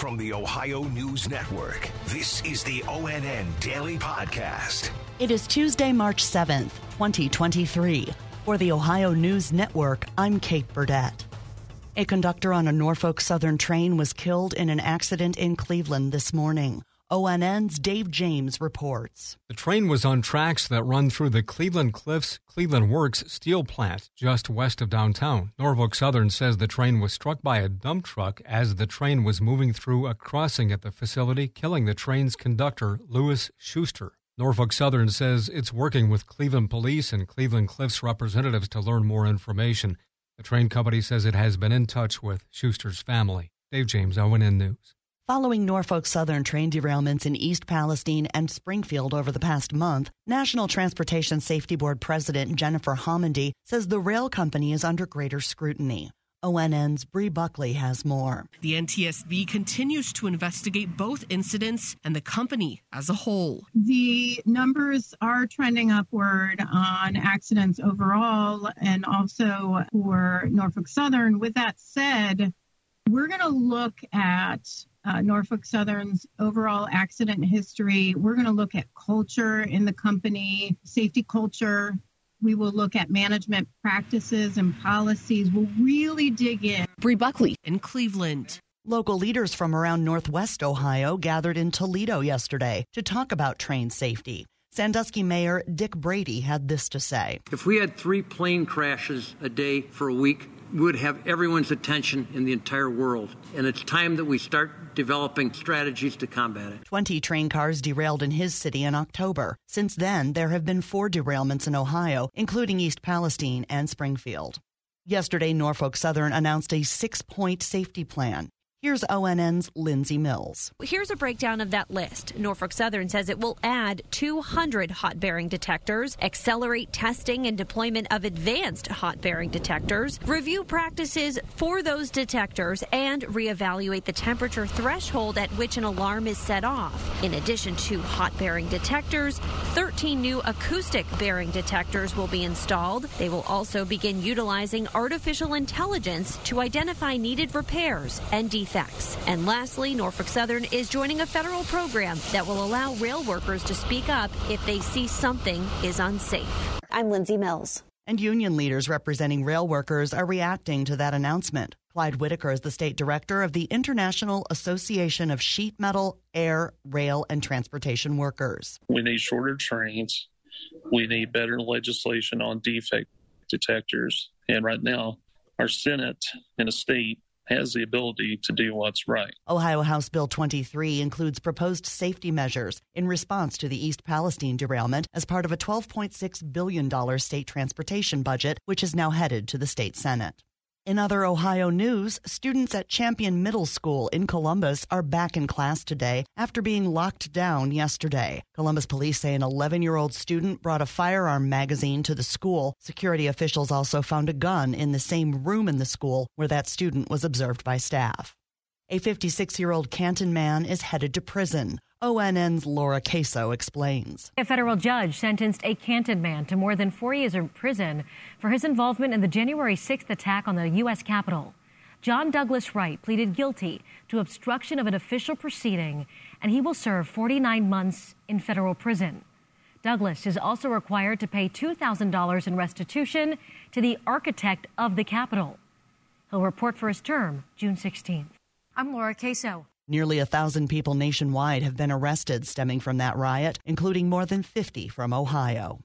From the Ohio News Network, this is the ONN Daily Podcast. It is Tuesday, March 7th, 2023. For the Ohio News Network, I'm Kate Burdett. A conductor on a Norfolk Southern train was killed in an accident in Cleveland this morning. ONN's Dave James reports. The train was on tracks that run through the Cleveland Cliffs Cleveland Works steel plant just west of downtown. Norfolk Southern says the train was struck by a dump truck as the train was moving through a crossing at the facility, killing the train's conductor, Lewis Schuster. Norfolk Southern says it's working with Cleveland police and Cleveland Cliffs representatives to learn more information. The train company says it has been in touch with Schuster's family. Dave James, ONN News. Following Norfolk Southern train derailments in East Palestine and Springfield over the past month, National Transportation Safety Board President Jennifer Homendy says the rail company is under greater scrutiny. ONN's Bree Buckley has more. The NTSB continues to investigate both incidents and the company as a whole. The numbers are trending upward on accidents overall and also for Norfolk Southern. With that said, we're going to look at uh, Norfolk Southern's overall accident history. We're going to look at culture in the company, safety culture. We will look at management practices and policies. We'll really dig in. Bree Buckley in Cleveland. Local leaders from around Northwest Ohio gathered in Toledo yesterday to talk about train safety. Sandusky Mayor Dick Brady had this to say If we had three plane crashes a day for a week, we would have everyone's attention in the entire world. And it's time that we start developing strategies to combat it. 20 train cars derailed in his city in October. Since then, there have been four derailments in Ohio, including East Palestine and Springfield. Yesterday, Norfolk Southern announced a six point safety plan. Here's ONN's Lindsay Mills. Here's a breakdown of that list. Norfolk Southern says it will add 200 hot bearing detectors, accelerate testing and deployment of advanced hot bearing detectors, review practices for those detectors, and reevaluate the temperature threshold at which an alarm is set off. In addition to hot bearing detectors, 13 new acoustic bearing detectors will be installed. They will also begin utilizing artificial intelligence to identify needed repairs and defects defects. And lastly, Norfolk Southern is joining a federal program that will allow rail workers to speak up if they see something is unsafe. I'm Lindsay Mills. And union leaders representing rail workers are reacting to that announcement. Clyde Whitaker is the state director of the International Association of Sheet Metal, Air, Rail, and Transportation Workers. We need shorter trains. We need better legislation on defect detectors. And right now, our Senate and a state has the ability to do what's right. Ohio House Bill 23 includes proposed safety measures in response to the East Palestine derailment as part of a $12.6 billion state transportation budget, which is now headed to the state Senate. In other Ohio news, students at Champion Middle School in Columbus are back in class today after being locked down yesterday. Columbus police say an 11 year old student brought a firearm magazine to the school. Security officials also found a gun in the same room in the school where that student was observed by staff. A 56 year old Canton man is headed to prison. ONN's Laura Queso explains. A federal judge sentenced a Canton man to more than four years in prison for his involvement in the January 6th attack on the U.S. Capitol. John Douglas Wright pleaded guilty to obstruction of an official proceeding, and he will serve 49 months in federal prison. Douglas is also required to pay $2,000 in restitution to the architect of the Capitol. He'll report for his term June 16th. I'm Laura Queso. Nearly a thousand people nationwide have been arrested stemming from that riot, including more than 50 from Ohio.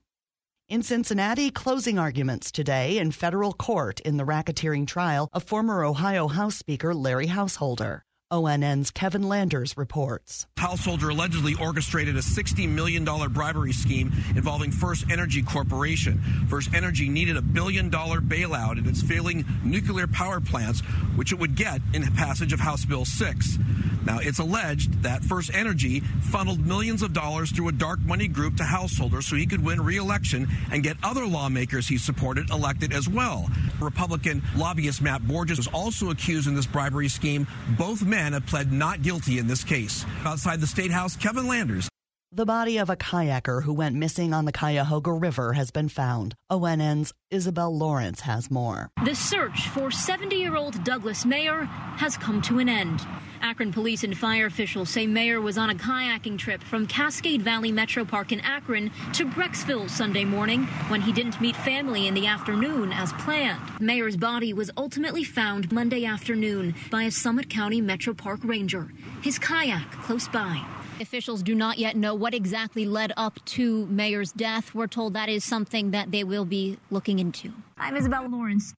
In Cincinnati, closing arguments today in federal court in the racketeering trial of former Ohio House Speaker Larry Householder. ONN's Kevin Landers reports. Householder allegedly orchestrated a $60 million bribery scheme involving First Energy Corporation. First Energy needed a billion dollar bailout in its failing nuclear power plants, which it would get in passage of House Bill 6. Now, it's alleged that First Energy funneled millions of dollars through a dark money group to Householder so he could win re election and get other lawmakers he supported elected as well. Republican lobbyist Matt Borges was also accused in this bribery scheme. Both men have pled not guilty in this case. Outside the State House, Kevin Landers. The body of a kayaker who went missing on the Cuyahoga River has been found. ONN's Isabel Lawrence has more. The search for 70 year old Douglas Mayer has come to an end. Akron police and fire officials say Mayer was on a kayaking trip from Cascade Valley Metro Park in Akron to Brecksville Sunday morning when he didn't meet family in the afternoon as planned. Mayer's body was ultimately found Monday afternoon by a Summit County Metro Park ranger, his kayak close by. Officials do not yet know what exactly led up to Mayer's death. We're told that is something that they will be looking into. I'm Isabel Lawrence.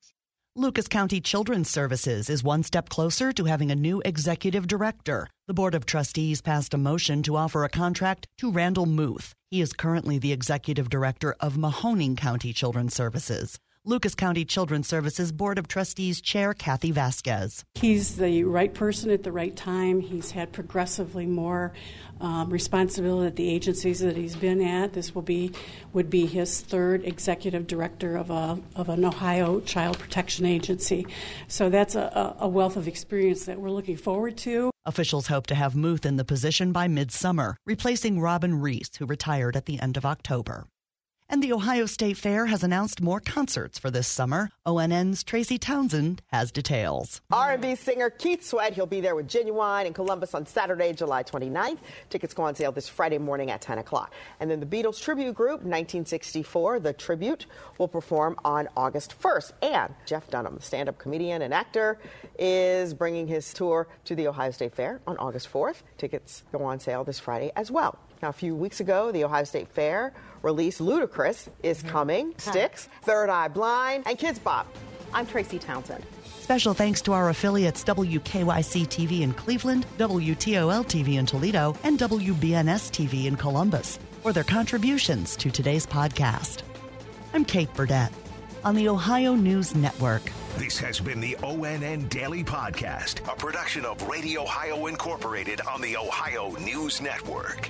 Lucas County Children's Services is one step closer to having a new executive director. The Board of Trustees passed a motion to offer a contract to Randall Muth. He is currently the executive director of Mahoning County Children's Services. Lucas County Children's Services Board of Trustees Chair Kathy Vasquez. He's the right person at the right time. He's had progressively more um, responsibility at the agencies that he's been at. This will be would be his third executive director of a of an Ohio child protection agency. So that's a, a wealth of experience that we're looking forward to. Officials hope to have Muth in the position by midsummer, replacing Robin Reese, who retired at the end of October. And the Ohio State Fair has announced more concerts for this summer. ONN's Tracy Townsend has details. R&B singer Keith Sweat, he'll be there with Ginuwine in Columbus on Saturday, July 29th. Tickets go on sale this Friday morning at 10 o'clock. And then the Beatles tribute group, 1964, The Tribute, will perform on August 1st. And Jeff Dunham, the stand-up comedian and actor, is bringing his tour to the Ohio State Fair on August 4th. Tickets go on sale this Friday as well. Now, a few weeks ago, the Ohio State Fair released Ludacris is mm-hmm. coming, Styx, Third Eye Blind, and Kidz Bop. I'm Tracy Townsend. Special thanks to our affiliates WKYC TV in Cleveland, WTOL TV in Toledo, and WBNS TV in Columbus for their contributions to today's podcast. I'm Kate Burdett on the Ohio News Network. This has been the ONN Daily Podcast, a production of Radio Ohio Incorporated on the Ohio News Network.